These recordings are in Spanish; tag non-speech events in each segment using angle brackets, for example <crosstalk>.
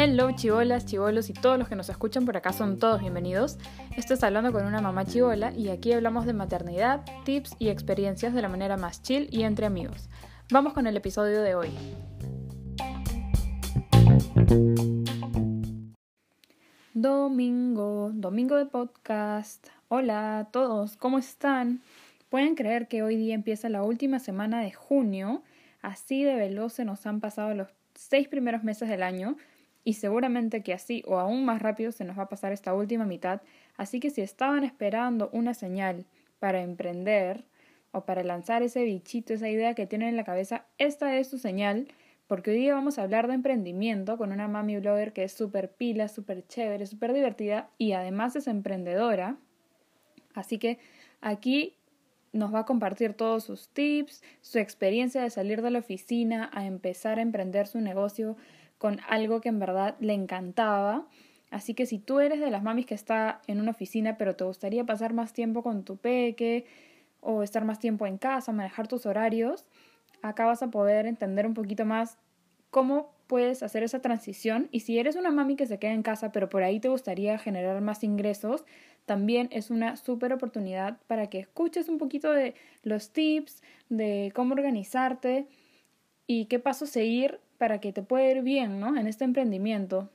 Hello chivolas, chivolos y todos los que nos escuchan por acá son todos bienvenidos. Esto es Hablando con una mamá chivola y aquí hablamos de maternidad, tips y experiencias de la manera más chill y entre amigos. Vamos con el episodio de hoy. Domingo, domingo de podcast. Hola a todos, ¿cómo están? Pueden creer que hoy día empieza la última semana de junio, así de veloz se nos han pasado los seis primeros meses del año y seguramente que así o aún más rápido se nos va a pasar esta última mitad, así que si estaban esperando una señal para emprender o para lanzar ese bichito, esa idea que tienen en la cabeza, esta es su señal, porque hoy día vamos a hablar de emprendimiento con una mami blogger que es súper pila, súper chévere, súper divertida y además es emprendedora. Así que aquí nos va a compartir todos sus tips, su experiencia de salir de la oficina a empezar a emprender su negocio con algo que en verdad le encantaba. Así que si tú eres de las mamis que está en una oficina pero te gustaría pasar más tiempo con tu peque o estar más tiempo en casa, manejar tus horarios, acá vas a poder entender un poquito más cómo puedes hacer esa transición y si eres una mami que se queda en casa pero por ahí te gustaría generar más ingresos, también es una súper oportunidad para que escuches un poquito de los tips, de cómo organizarte y qué paso seguir para que te pueda ir bien, ¿no? En este emprendimiento.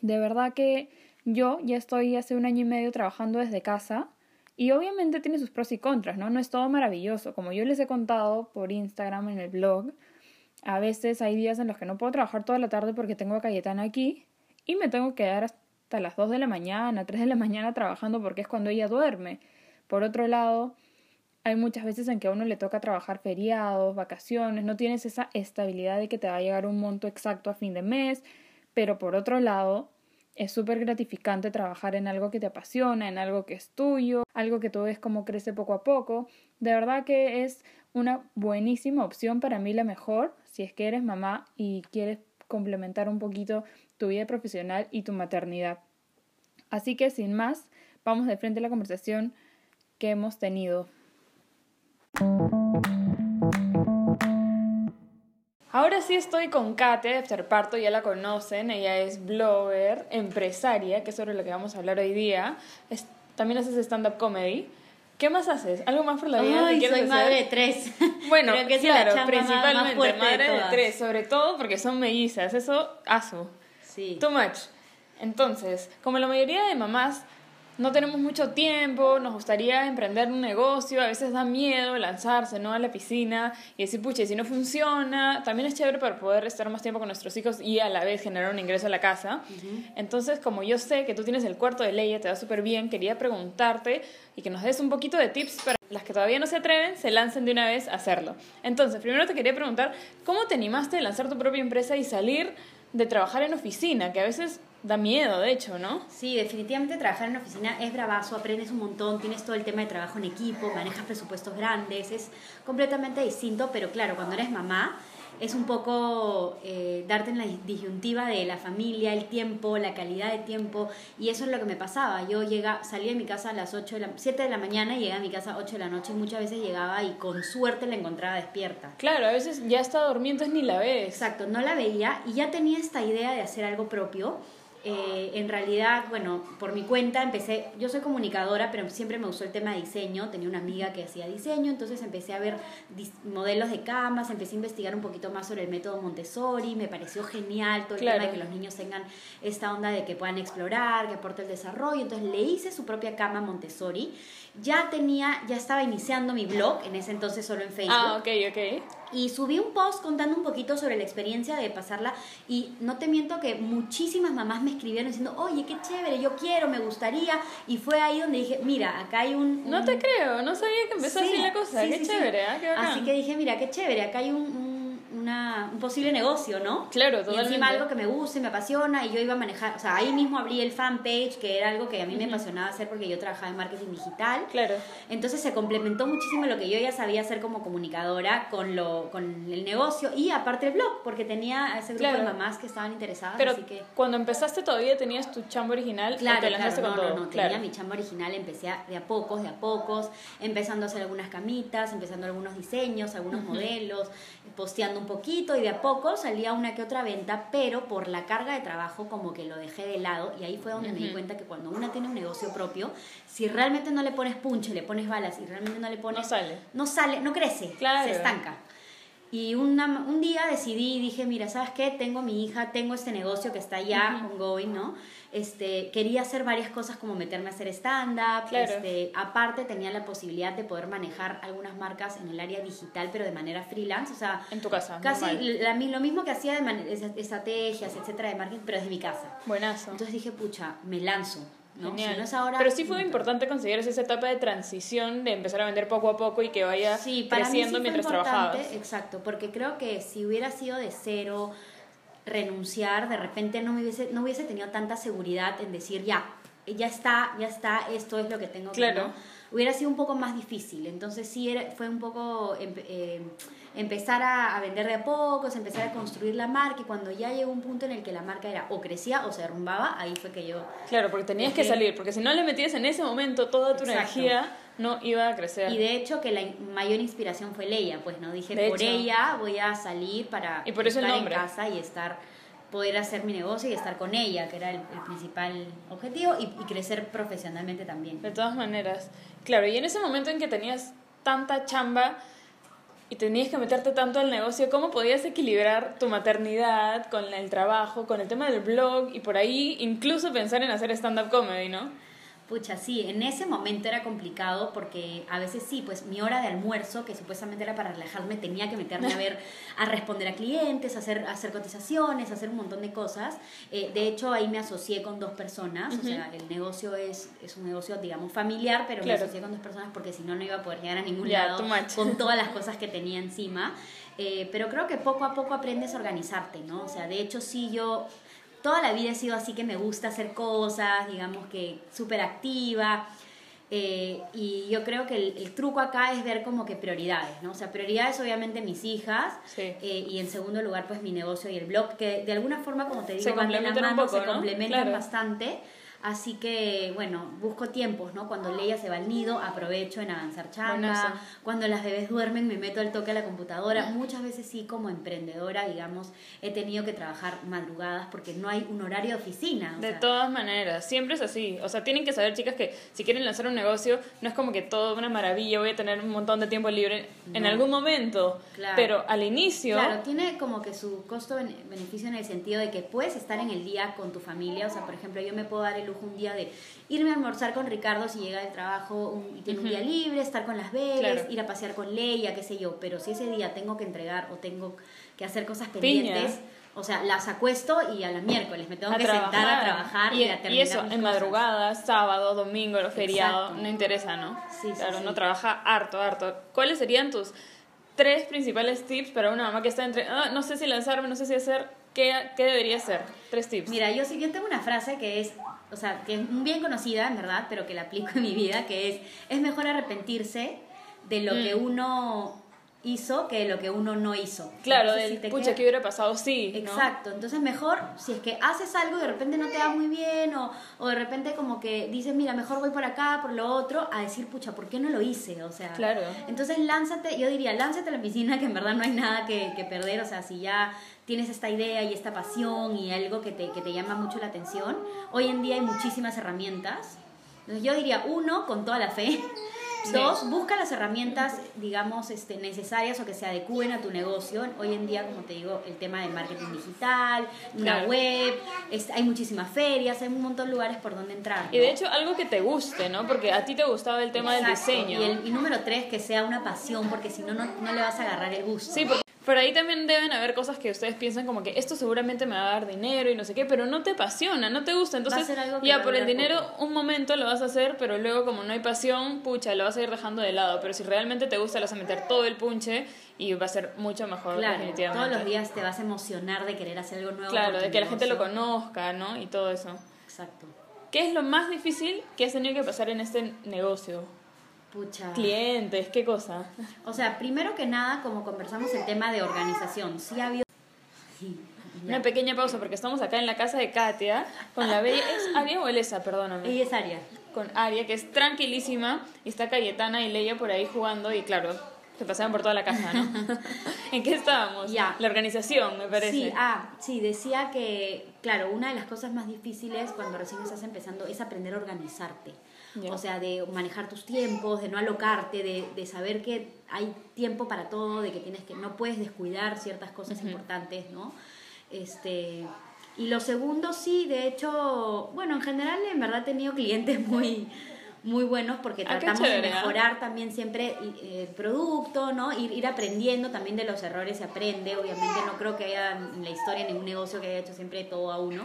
De verdad que yo ya estoy hace un año y medio trabajando desde casa y obviamente tiene sus pros y contras, ¿no? No es todo maravilloso. Como yo les he contado por Instagram en el blog, a veces hay días en los que no puedo trabajar toda la tarde porque tengo a Cayetana aquí y me tengo que quedar hasta las 2 de la mañana, <laughs> 3 de la mañana trabajando porque es cuando ella duerme. Por otro lado, hay muchas veces en que a uno le toca trabajar feriados, vacaciones, no tienes esa estabilidad de que te va a llegar un monto exacto a fin de mes, pero por otro lado, es súper gratificante trabajar en algo que te apasiona, en algo que es tuyo, algo que tú ves cómo crece poco a poco. De verdad que es una buenísima opción, para mí la mejor, si es que eres mamá y quieres complementar un poquito tu vida profesional y tu maternidad. Así que sin más, vamos de frente a la conversación que hemos tenido. Ahora sí estoy con Kate de Afterparto, ya la conocen, ella es blogger, empresaria, que es sobre lo que vamos a hablar hoy día. también haces stand-up comedy. ¿Qué más haces? ¿Algo más por la vida? Ay, soy madre de tres. Bueno, claro, principalmente madre de, tres, sobre todo porque son mellizas, eso, aso. Sí. Too much. Entonces, como la mayoría de mamás no tenemos mucho tiempo, nos gustaría emprender un negocio, a veces da miedo lanzarse ¿no? a la piscina y decir, pucha, si no funciona, también es chévere para poder estar más tiempo con nuestros hijos y a la vez generar un ingreso a la casa. Entonces, como yo sé que tú tienes el cuarto de ley, te va súper bien, quería preguntarte y que nos des un poquito de tips para las que todavía no se atreven, se lancen de una vez a hacerlo. Entonces, primero te quería preguntar, ¿cómo te animaste a lanzar tu propia empresa y salir de trabajar en oficina? Que a veces Da miedo, de hecho, ¿no? Sí, definitivamente trabajar en una oficina es bravazo, aprendes un montón, tienes todo el tema de trabajo en equipo, manejas presupuestos grandes, es completamente distinto, pero claro, cuando eres mamá es un poco eh, darte en la disyuntiva de la familia, el tiempo, la calidad de tiempo, y eso es lo que me pasaba. Yo llega, salía de mi casa a las 8 de la, 7 de la mañana y llegaba a mi casa a 8 de la noche, y muchas veces llegaba y con suerte la encontraba despierta. Claro, a veces ya está durmiendo, ni la ves. Exacto, no la veía y ya tenía esta idea de hacer algo propio eh, en realidad, bueno, por mi cuenta empecé, yo soy comunicadora, pero siempre me gustó el tema de diseño, tenía una amiga que hacía diseño, entonces empecé a ver modelos de camas, empecé a investigar un poquito más sobre el método Montessori, me pareció genial todo el tema de que los niños tengan esta onda de que puedan explorar, que aporte el desarrollo, entonces le hice su propia cama Montessori, ya tenía, ya estaba iniciando mi blog, en ese entonces solo en Facebook. Ah, ok, ok y subí un post contando un poquito sobre la experiencia de pasarla y no te miento que muchísimas mamás me escribieron diciendo, oye, qué chévere, yo quiero, me gustaría. Y fue ahí donde dije, mira, acá hay un... No te creo, no sabía que empezó así la cosa, qué chévere, ¿eh? Así que dije, mira, qué chévere, acá hay un una, un posible negocio, ¿no? Claro, Y totalmente. encima algo que me gusta y me apasiona y yo iba a manejar, o sea, ahí mismo abrí el fanpage, que era algo que a mí me apasionaba hacer porque yo trabajaba en marketing digital. Claro. Entonces se complementó muchísimo lo que yo ya sabía hacer como comunicadora con, lo, con el negocio y aparte el blog, porque tenía ese grupo Claro. de mamás que estaban interesadas, Pero así que... cuando empezaste todavía tenías tu chamba original Claro, te claro, con no, todo. no, no, tenía mi chamba original, empecé a- de a pocos, de a pocos, empezando a hacer algunas camitas, empezando algunos diseños, algunos modelos, posteando un poquito y de a poco salía una que otra venta, pero por la carga de trabajo como que lo dejé de lado y ahí fue donde me di cuenta que cuando una tiene un negocio propio, si realmente no le pones punche, le pones balas y realmente no le pones... No sale. No sale, no crece, Claro. se estanca. Y una, un día decidí y dije, mira, ¿sabes qué? Tengo mi hija, tengo este negocio que está ya ongoing, ¿no? Este, quería hacer varias cosas como meterme a hacer stand-up. Claro. Este, aparte tenía la posibilidad de poder manejar algunas marcas en el área digital, pero de manera freelance. O sea, En tu casa. casi la- lo mismo que hacía de estrategias, etcétera, de marketing, pero desde mi casa. Buenazo. Entonces dije, pucha, me lanzo. ¿no? Si no es ahora... Pero sí fue importante considerar esa etapa de transición de empezar a vender poco a poco y que vaya Sí, sí creciendo fue mientras trabajabas. Exacto, porque creo que si hubiera sido de cero renunciar, de repente no me hubiese, no hubiese tenido tanta seguridad en decir ya, ya está, ya está, esto es lo que tengo que Claro. ¿no? Hubiera sido un poco más difícil. Entonces sí era, fue un poco empe- eh, empezar a, a vender de a pocos, empezar a construir la marca y cuando ya llegó un punto en el que la marca era o crecía o se derrumbaba, ahí fue que yo Claro, porque tenías que salir, porque si no le metías en ese momento toda tu Exacto. energía, no iba a crecer. Y de hecho que la mayor inspiración fue Leia, pues no dije De por hecho. ella voy a salir para Y por eso el estar nombre. en casa y estar poder hacer mi negocio y estar con ella, que era el, principal objetivo y, y crecer profesionalmente también. De todas maneras. Claro, y en ese momento en que tenías tanta chamba y tenías que meterte tanto al negocio, ¿cómo podías equilibrar tu maternidad con el trabajo, con el tema del blog y por ahí incluso pensar en hacer stand-up comedy, ¿no? Pucha, sí, en ese momento era complicado porque a veces sí, pues mi hora de almuerzo, que supuestamente era para relajarme, tenía que meterme a ver, <laughs> a responder a clientes, a hacer, a hacer cotizaciones, a hacer un montón de cosas. Eh, de hecho, ahí me asocié con dos personas, o sea, el negocio es, es un negocio, digamos, familiar, pero Claro. me asocié con dos personas porque si no, no iba a poder llegar a ningún lado con todas las <laughs> cosas que tenía encima. Eh, pero creo que poco a poco aprendes a organizarte, ¿no? O sea, de hecho, sí, yo toda la vida he sido así que me gusta hacer cosas, digamos que súper activa. eh, y yo creo que el, el truco acá es ver como que prioridades, ¿no? O sea, prioridades obviamente mis hijas Sí. eh, y en segundo lugar pues mi negocio y el blog, que de alguna forma, como te digo, Se van de la complementan un mano, poco, se ¿no? complementan Claro. bastante. Así que, bueno, busco tiempos, ¿no? Cuando Leia se va al nido, aprovecho en avanzar chamba. Buenazo. Cuando las bebés duermen, me meto al toque a la computadora. Muchas veces sí, como emprendedora, digamos, he tenido que trabajar madrugadas porque no hay un horario de oficina. o De sea, todas maneras, siempre es así. O sea, tienen que saber, chicas, que si quieren lanzar un negocio, no es como que todo una maravilla, voy a tener un montón de tiempo libre en No. algún momento. Claro. Pero al inicio, Claro, tiene como que su costo-beneficio en el sentido de que puedes estar en el día con tu familia. O sea, por ejemplo, yo me puedo dar el lujo un día de irme a almorzar con Ricardo si llega del trabajo un- y tiene un día libre, estar con las bebés, Claro. ir a pasear con Leia, qué sé yo. Pero si ese día tengo que entregar o tengo que hacer cosas Piña. pendientes, o sea, las acuesto y a la miércoles me tengo a que trabajar. sentar a trabajar y, y, a y eso, mis en cosas. madrugada, sábado, domingo, los feriados, no interesa, ¿no? Sí, sí, claro, sí. no trabaja harto, harto. ¿Cuáles serían tus tres principales tips para una mamá que está entre, "Ah, no sé si lanzarme, no sé si hacer, ¿qué, qué debería hacer? Tres tips. Mira, yo sí, yo tengo una frase que es, o sea, que es bien conocida, en verdad, pero que la aplico en mi vida, que es, es mejor arrepentirse de lo Mm. que uno hizo que lo que uno no hizo. claro, Entonces, del, si te pucha, queda- ¿qué hubiera pasado? Sí, ¿no? Exacto, entonces mejor si es que haces algo y de repente no te va muy bien o, o de repente como que dices, mira, mejor voy por acá, por lo otro, a decir, pucha, ¿por qué no lo hice? O sea, Claro. entonces lánzate, yo diría, lánzate a la piscina que en verdad no hay nada que, que perder, o sea, si ya tienes esta idea y esta pasión y algo que te, que te llama mucho la atención, hoy en día hay muchísimas herramientas. Entonces yo diría, uno, con toda la fe. Dos, busca las herramientas, digamos, este, necesarias o que se adecúen a tu negocio. Hoy en día, como te digo, el tema de marketing digital, una Claro. web, es- hay muchísimas ferias, hay un montón de lugares por donde entrar. Y de hecho, algo que te guste, ¿no? Porque a ti te gustaba el tema del diseño. Y, el, y número tres, que sea una pasión, porque si no, no, no le vas a agarrar el gusto. Sí, porque Por ahí también deben haber cosas que ustedes piensan como que esto seguramente me va a dar dinero y no sé qué, pero no te apasiona, no te gusta. Entonces, ya por el dinero poco. un momento lo vas a hacer, pero luego como no hay pasión, pucha, lo vas a ir dejando de lado. Pero si realmente te gusta, le vas a meter todo el punche y va a ser mucho mejor Claro, definitivamente. todos los días te vas a emocionar de querer hacer algo nuevo. Claro, de que la gente lo conozca, ¿no? Y todo eso. Exacto. ¿Qué es lo más difícil que has tenido que pasar en este negocio? Pucha. Clientes, ¿qué cosa? O sea, primero que nada, como conversamos el tema de organización, sí ha habido... Una pequeña pausa porque estamos acá en la casa de Katia con la bella... ¿Es Aria o Elesa? Perdóname. Ella es Aria. Con Aria, que es tranquilísima, y está Cayetana y Leia por ahí jugando y claro, se pasean por toda la casa, ¿no? <laughs> ¿En qué estábamos? Ya. La organización, me parece. Sí, ah, sí, decía que, claro, una de las cosas más difíciles cuando recién estás empezando es aprender a organizarte. O sea, de manejar tus tiempos, de no alocarte, de, de saber que hay tiempo para todo, de que tienes que no puedes descuidar ciertas cosas importantes, ¿no? Este, y lo segundo sí, de hecho, bueno, en general en verdad he tenido clientes muy muy buenos porque Ah, tratamos de ¿ah? mejorar también siempre eh, el producto, ¿no? Ir, ir aprendiendo también de los errores se aprende, obviamente no creo que haya en la historia ningún negocio que haya hecho siempre todo a uno.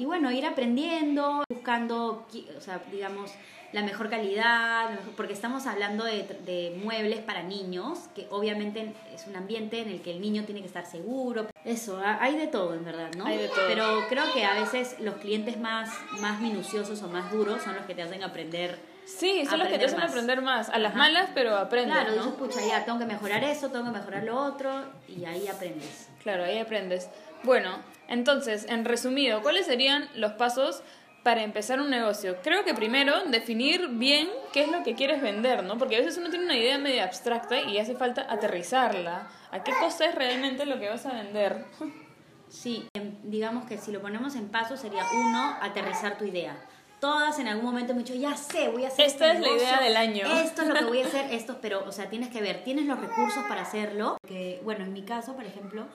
Y bueno, ir aprendiendo, buscando, qui- o sea, digamos, la mejor calidad, porque estamos hablando de, de muebles para niños, que obviamente es un ambiente en el que el niño tiene que estar seguro. Eso, ha- hay de todo en verdad, ¿no? Hay de todo. Pero creo que a veces los clientes más, más minuciosos o más duros son los que te hacen aprender. Sí, son los que te hacen más. aprender más. A las Ajá. malas, pero aprendes, Claro, ¿no? dices, pucha, ya, tengo que mejorar eso, tengo que mejorar lo otro, y ahí aprendes. Claro, ahí aprendes. Bueno, entonces, en resumido, ¿cuáles serían los pasos para empezar un negocio? Creo que primero definir bien qué es lo que quieres vender, ¿no? Porque a veces uno tiene una idea medio abstracta y hace falta aterrizarla. ¿A qué cosa es realmente lo que vas a vender? <laughs> Sí, em, digamos que si lo ponemos en paso sería uno, aterrizar tu idea. Todas en algún momento me han dicho, ya sé, voy a hacer Esta este es la idea del año. Esto es lo que voy a <laughs> hacer, esto, pero, o sea, tienes que ver, tienes los recursos para hacerlo. Que, bueno, en mi caso, por ejemplo,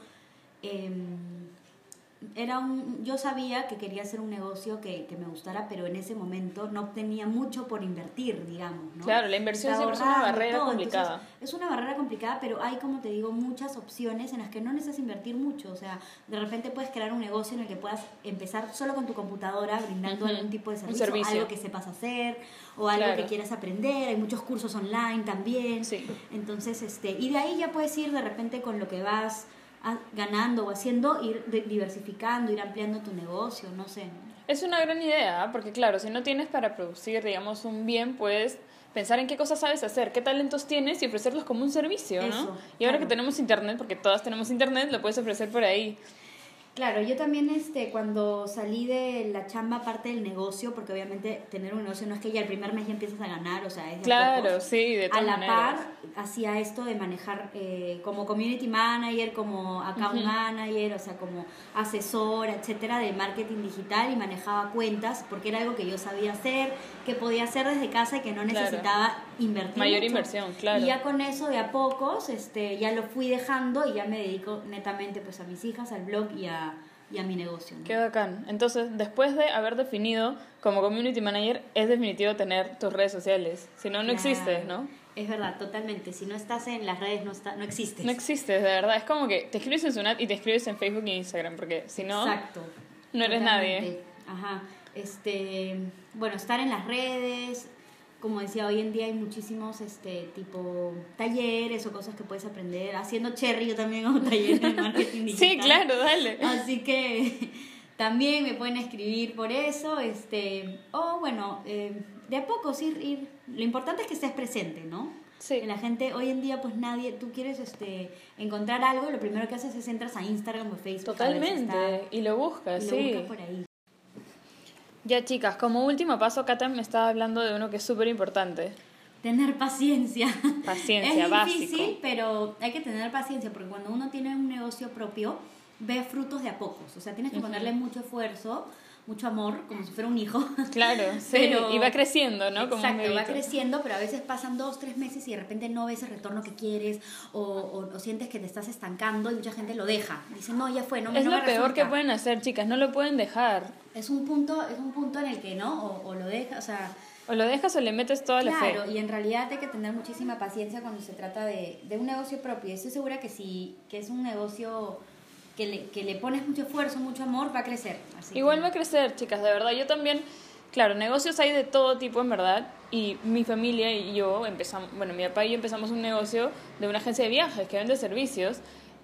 em, era un, yo sabía que quería hacer un negocio que, que me gustara, pero en ese momento no tenía mucho por invertir, digamos, ¿no? Claro, la inversión Estaba siempre es una barrera todo, complicada. entonces, es una barrera complicada, pero hay, como te digo, muchas opciones en las que no necesitas invertir mucho. O sea, de repente puedes crear un negocio en el que puedas empezar solo con tu computadora, brindando algún tipo de servicio, servicio. algo que sepas hacer o algo Claro. que quieras aprender. Hay muchos cursos online también. Sí. Entonces, este, y de ahí ya puedes ir de repente con lo que vas ganando o haciendo, ir diversificando, ir ampliando tu negocio, no sé. Es una gran idea, porque claro, si no tienes para producir, digamos, un bien, puedes pensar en qué cosas sabes hacer, qué talentos tienes y ofrecerlos como un servicio, ¿no? Y ahora que tenemos internet, porque todas tenemos internet, lo puedes ofrecer por ahí. Claro, yo también este, cuando salí de la chamba parte del negocio, porque obviamente tener un negocio no es que ya el primer mes ya empiezas a ganar, o sea, es de Claro, pocos. sí, de A la maneras. par hacía esto de manejar eh, como community manager, como account manager, o sea, como asesora, etcétera, de marketing digital y manejaba cuentas porque era algo que yo sabía hacer, que podía hacer desde casa y que no Claro. Mayor mucho. inversión, claro. Y ya con eso de a pocos, este, ya lo fui dejando y ya me dedico netamente pues a mis hijas, al blog y a, y a mi negocio. ¿no? Qué bacán. Entonces, después de haber definido como community manager, es definitivo tener tus redes sociales. Si no, no Claro. existes, ¿no? Es verdad, totalmente. Si no estás en las redes, no, está, no existes. No existes, de verdad. Es como que te escribes en Sunat y te escribes en Facebook y Instagram, porque si no, Exacto. no eres Totalmente. nadie. Ajá. Este, bueno, estar en las redes. Como decía, hoy en día hay muchísimos este tipo talleres o cosas que puedes aprender. Haciendo cherry, yo también hago <laughs> talleres de marketing digital. Sí, claro, dale. Así que <laughs> también me pueden escribir por eso. Este, o bueno, eh, de a poco ir, ir. Lo importante es que estés presente, ¿no? Sí. Que la gente hoy en día, pues nadie, tú quieres este, encontrar algo, lo primero que haces es entras a Instagram o Facebook. Totalmente. Y lo buscas, y lo sí. buscas por ahí. Ya, chicas, como último paso, Kata me estaba hablando de uno que es súper importante. Tener paciencia. Paciencia, es básico. difícil, pero hay que tener paciencia porque cuando uno tiene un negocio propio, ve frutos de a pocos. O sea, tienes que ponerle mucho esfuerzo, mucho amor, como si fuera un hijo. <laughs> Claro, sí. Pero- y va creciendo, ¿no? Como un Exacto, va creciendo, pero a veces pasan dos, tres meses y de repente no ves el retorno que quieres o, o- o sientes que te estás estancando y mucha gente lo deja. Dice, no, ya fue, no me Es no lo me peor que resulta". pueden hacer, chicas. No lo pueden dejar. Es un punto, es un punto en el que no, o, o lo deja, o sea, O lo dejas o le metes toda la fe. Claro, y en realidad hay que tener muchísima paciencia cuando se trata de, de un negocio propio. Estoy segura que si que es un negocio que le, que le pones mucho esfuerzo, mucho amor, va a crecer. Así Igual que- va a crecer, chicas, de verdad. Yo también, claro, negocios hay de todo tipo, en verdad. Y mi familia y yo empezamos, bueno, mi papá y yo empezamos un negocio de una agencia de viajes que vende servicios.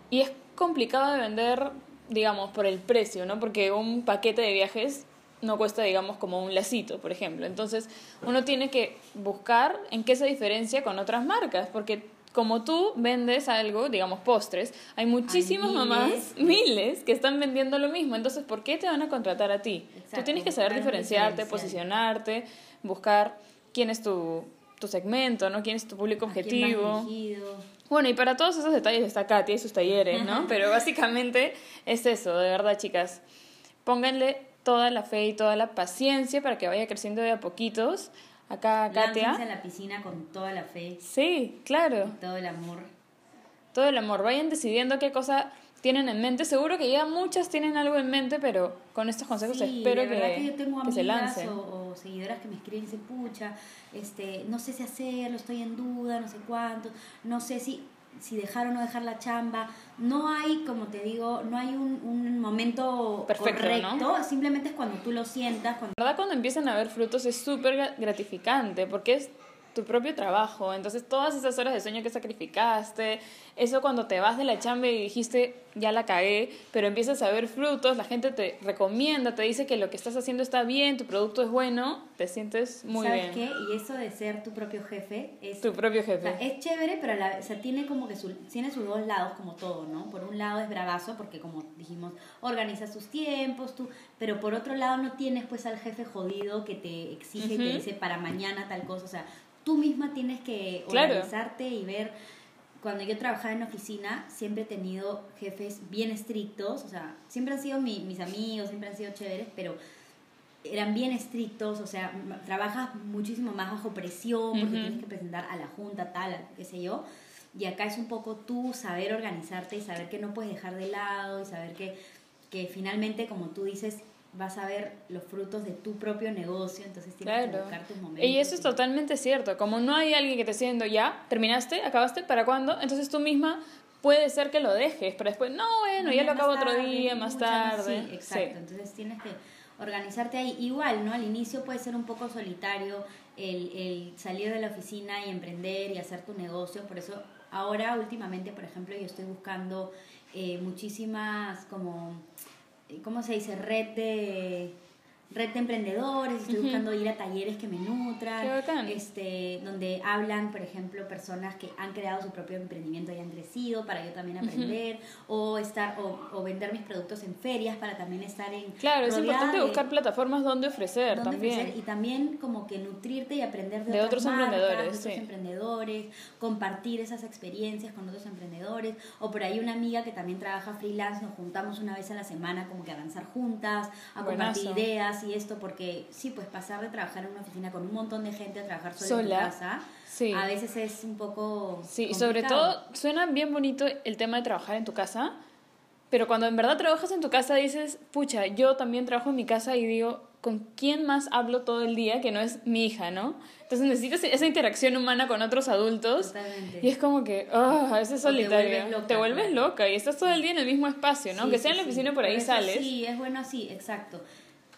Y es complicado de vender, digamos, por el precio, ¿no? Porque un paquete de viajes no cuesta, digamos, como un lacito, por ejemplo. Entonces, uno tiene que buscar en qué se diferencia con otras marcas, porque como tú vendes algo, digamos, postres, hay muchísimas miles. mamás, <laughs> miles, que están vendiendo lo mismo. Entonces, ¿por qué te van a contratar a ti? Exacto, tú tienes que saber diferenciarte, posicionarte, buscar quién es tu, tu segmento, ¿no? ¿Quién es tu público ¿A quién vas objetivo? Bueno, y para todos esos detalles está Katia y sus talleres, ¿no? Pero básicamente es eso, de verdad, chicas. Pónganle toda la fe y toda la paciencia para que vaya creciendo de a poquitos. Acá a Katia. la piscina con toda la fe Sí, claro. y todo el amor. Todo el amor. Vayan decidiendo qué cosa tienen en mente. Seguro que ya muchas tienen algo en mente, pero con estos consejos Sí, espero que, que yo tengo que se lancen. o, o seguidoras que me escriben y dicen, pucha, este, no sé si hacerlo, estoy en duda, no sé cuánto, no sé si, si dejar o no dejar la chamba. No hay, como te digo, no hay un, un momento Perfecto, correcto, ¿no? simplemente es cuando tú lo sientas, cuando La verdad, cuando empiezan a ver frutos es súper gra- gratificante porque es tu propio trabajo. Entonces, todas esas horas de sueño que sacrificaste, eso cuando te vas de la chamba y dijiste, ya la cagué, pero empiezas a ver frutos, la gente te recomienda, te dice que lo que estás haciendo está bien, tu producto es bueno, te sientes muy ¿sabes bien. qué? Y eso de ser tu propio jefe es Tu propio O sea, jefe. es chévere, pero la, o sea, tiene como que su- tiene sus dos lados como todo, ¿no? Por un lado es bravazo porque como dijimos, organizas tus tiempos, tú, pero por otro lado no tienes pues al jefe jodido que te exige y te dice para mañana tal cosa, o sea, tú misma tienes que Claro. organizarte y ver cuando yo trabajaba en oficina, siempre he tenido jefes bien estrictos, o sea, siempre han sido mi- mis amigos, siempre han sido chéveres, pero eran bien estrictos, o sea, trabajas muchísimo más bajo presión porque tienes que presentar a la junta, tal, qué sé yo. Y acá es un poco tú saber organizarte y saber que no puedes dejar de lado y saber que, que finalmente, como tú dices, vas a ver los frutos de tu propio negocio, entonces tienes que buscar tus momentos. Y eso es totalmente cierto. Como no hay alguien que te esté diciendo, ya, terminaste, acabaste, ¿para cuándo? Entonces tú misma puede ser que lo dejes, pero después, no, bueno, ya lo acabo otro día, más tarde. Sí, exacto. Entonces tienes que organizarte ahí. Igual, ¿no? Al inicio puede ser un poco solitario el, el salir de la oficina y emprender y hacer tu negocio. Por eso ahora, últimamente, por ejemplo, yo estoy buscando eh, muchísimas como, ¿cómo se dice? Red de red de emprendedores, estoy buscando ir a talleres que me nutran, este, donde hablan, por ejemplo, personas que han creado su propio emprendimiento y han crecido para yo también aprender, o estar, o, o vender mis productos en ferias para también estar en Claro, es importante de- buscar plataformas donde ofrecer dónde también. ofrecer y también como que nutrirte y aprender de, De otros marcas, emprendedores, de otros sí. emprendedores, compartir esas experiencias con otros emprendedores o por ahí una amiga que también trabaja freelance, nos juntamos una vez a la semana como que avanzar juntas, a compartir Buenazo. Y esto porque sí, pues pasar de trabajar en una oficina con un montón de gente a trabajar sola, en tu Sola. casa, Sí. a veces es un poco Sí, sobre todo suena bien bonito el tema de trabajar en tu casa, pero cuando en verdad trabajas en tu casa dices, pucha, yo también trabajo en mi casa y digo, ¿con quién más hablo todo el día que no es mi hija, no? Entonces necesitas esa interacción humana con otros adultos Totalmente. y es como que, ah, a veces O te vuelves loca, te vuelves loca y estás todo el día en el mismo espacio, ¿no? Sí, Aunque sea sí, en la sí. oficina por ahí eso sales. Sí, es bueno así, exacto.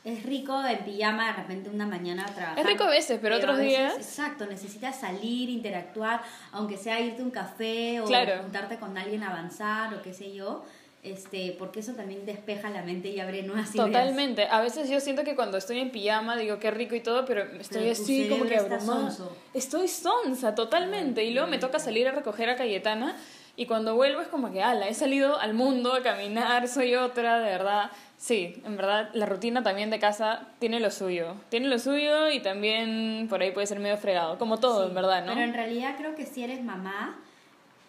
Es rico en pijama de repente una mañana a trabajar. Es rico a veces, pero otros veces, días- Exacto, necesitas salir, interactuar, aunque sea irte a un café o Claro. juntarte con alguien a avanzar o qué sé yo, este, porque eso también despeja la mente y abre nuevas ideas. Totalmente. A veces yo siento que cuando estoy en pijama digo qué rico y todo, pero estoy Pero así como que abrumada. sonso. Estoy sonsa totalmente. Y luego me toca salir a recoger a Cayetana y cuando vuelvo es como que, ala, he salido al mundo a caminar, soy otra, de verdad. Sí, en verdad la rutina también de casa tiene lo suyo. Tiene lo suyo y también por ahí puede ser medio fregado, como todo, Sí, en verdad, ¿no? Pero en realidad creo que si eres mamá,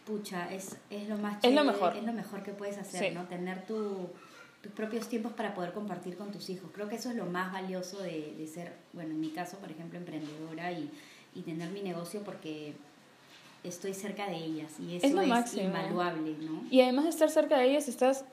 pucha, es, es lo más Es lo chévere, mejor. Es lo mejor que puedes hacer, Sí. ¿no? Tener tu, tus propios tiempos para poder compartir con tus hijos. Creo que eso es lo más valioso de, de ser, bueno, en mi caso, por ejemplo, emprendedora y, y tener mi negocio porque estoy cerca de ellas y eso Es es, lo máximo. invaluable, ¿no? Y además de estar cerca de ellas, estás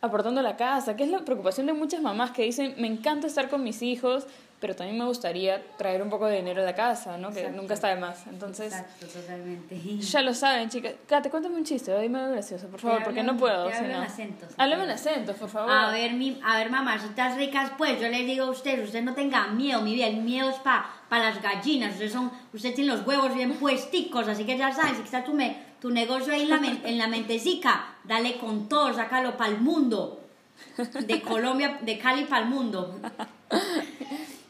aportando a la casa, que es la preocupación de muchas mamás que dicen, me encanta estar con mis hijos, pero también me gustaría traer un poco de dinero de casa, ¿no? Que nunca está de más. Entonces, Exacto, totalmente. ya lo saben, chicas. Kate, cuéntame un chiste, dime algo gracioso, por favor, Te porque hablo- no puedo. te hablo en acentos. Háblame en acentos, por favor. A ver, mi, a ver, mamacitas ricas, pues yo les digo a ustedes, ustedes no tengan miedo, mi vida, el miedo es para las gallinas, ustedes son, ustedes tienen los huevos bien puesticos, así que ya sabes, si está tu, me- tu negocio ahí en la, men- en la mentecica, dale con todo, sácalo para el mundo, de Colombia, de Cali para el mundo. <laughs>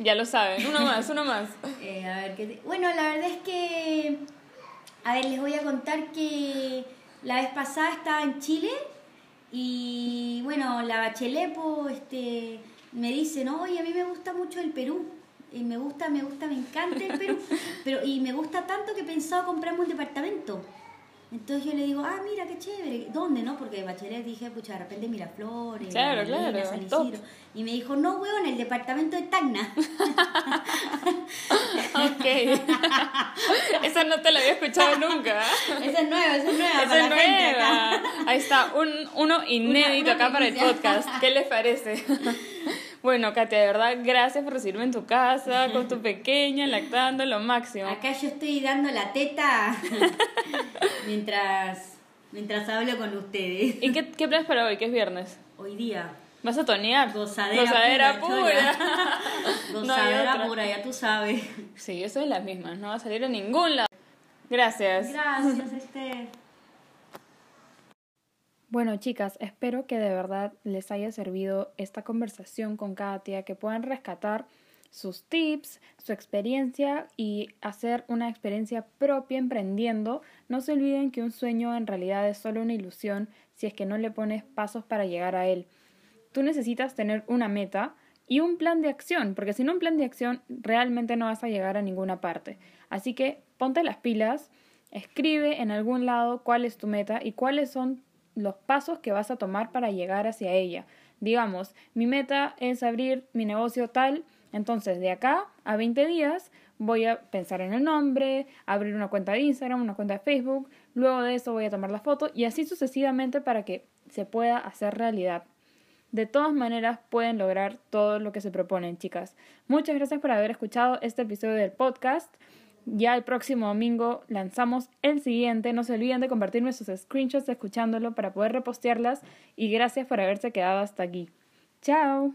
Ya lo saben, uno <laughs> más, uno más. Eh, a ver, ¿qué te- Bueno, la verdad es que, a ver, les voy a contar que la vez pasada estaba en Chile y, bueno, la bachelet, pues, este, me dice, no, oye, a mí me gusta mucho el Perú. Y me gusta, me gusta, me encanta el Perú. <laughs> Pero, y me gusta tanto que he pensado comprarme un departamento. Entonces yo le digo, ah, mira, qué chévere. ¿Dónde, no? Porque de Bachelet dije, pucha, de repente Miraflores, Claro, claro, San top. Isidro. Y me dijo, no, weón, el departamento de Tacna. <laughs> Ok. <laughs> Esa no te la había escuchado nunca. <laughs> Esa es nueva, esa es nueva. Esa para es la gente acá. nueva. Ahí está, un, uno inédito Una- una acá para el podcast. ¿Qué les parece? Bueno, Katia, de verdad, gracias por recibirme en tu casa, con tu <laughs> pequeña, lactando, lo máximo. Acá yo estoy dando la teta <laughs> mientras, mientras hablo con ustedes. ¿Y qué, qué planes para hoy, que es viernes? Hoy día, ¿Vas a tonear? gozadera, Gozadera pura. pura. <laughs> No pura, ya tú sabes. Sí, yo soy las mismas, no va a salir a ningún lado. Gracias. Gracias, Esther. Bueno, chicas, espero que de verdad les haya servido esta conversación con Katia, que puedan rescatar sus tips, su experiencia y hacer una experiencia propia emprendiendo. No se olviden que un sueño en realidad es solo una ilusión si es que no le pones pasos para llegar a él. Tú necesitas tener una meta y un plan de acción, porque sin un plan de acción realmente no vas a llegar a ninguna parte. Así que ponte las pilas, escribe en algún lado cuál es tu meta y cuáles son los pasos que vas a tomar para llegar hacia ella. Digamos, mi meta es abrir mi negocio tal, entonces de acá a 20 días voy a pensar en el nombre, abrir una cuenta de Instagram, una cuenta de Facebook, luego de eso voy a tomar la foto y así sucesivamente para que se pueda hacer realidad. De todas maneras pueden lograr todo lo que se proponen, chicas. Muchas gracias por haber escuchado este episodio del podcast. Ya el próximo domingo lanzamos el siguiente. No se olviden de compartirme sus screenshots escuchándolo para poder repostearlas. Y gracias por haberse quedado hasta aquí. Chao.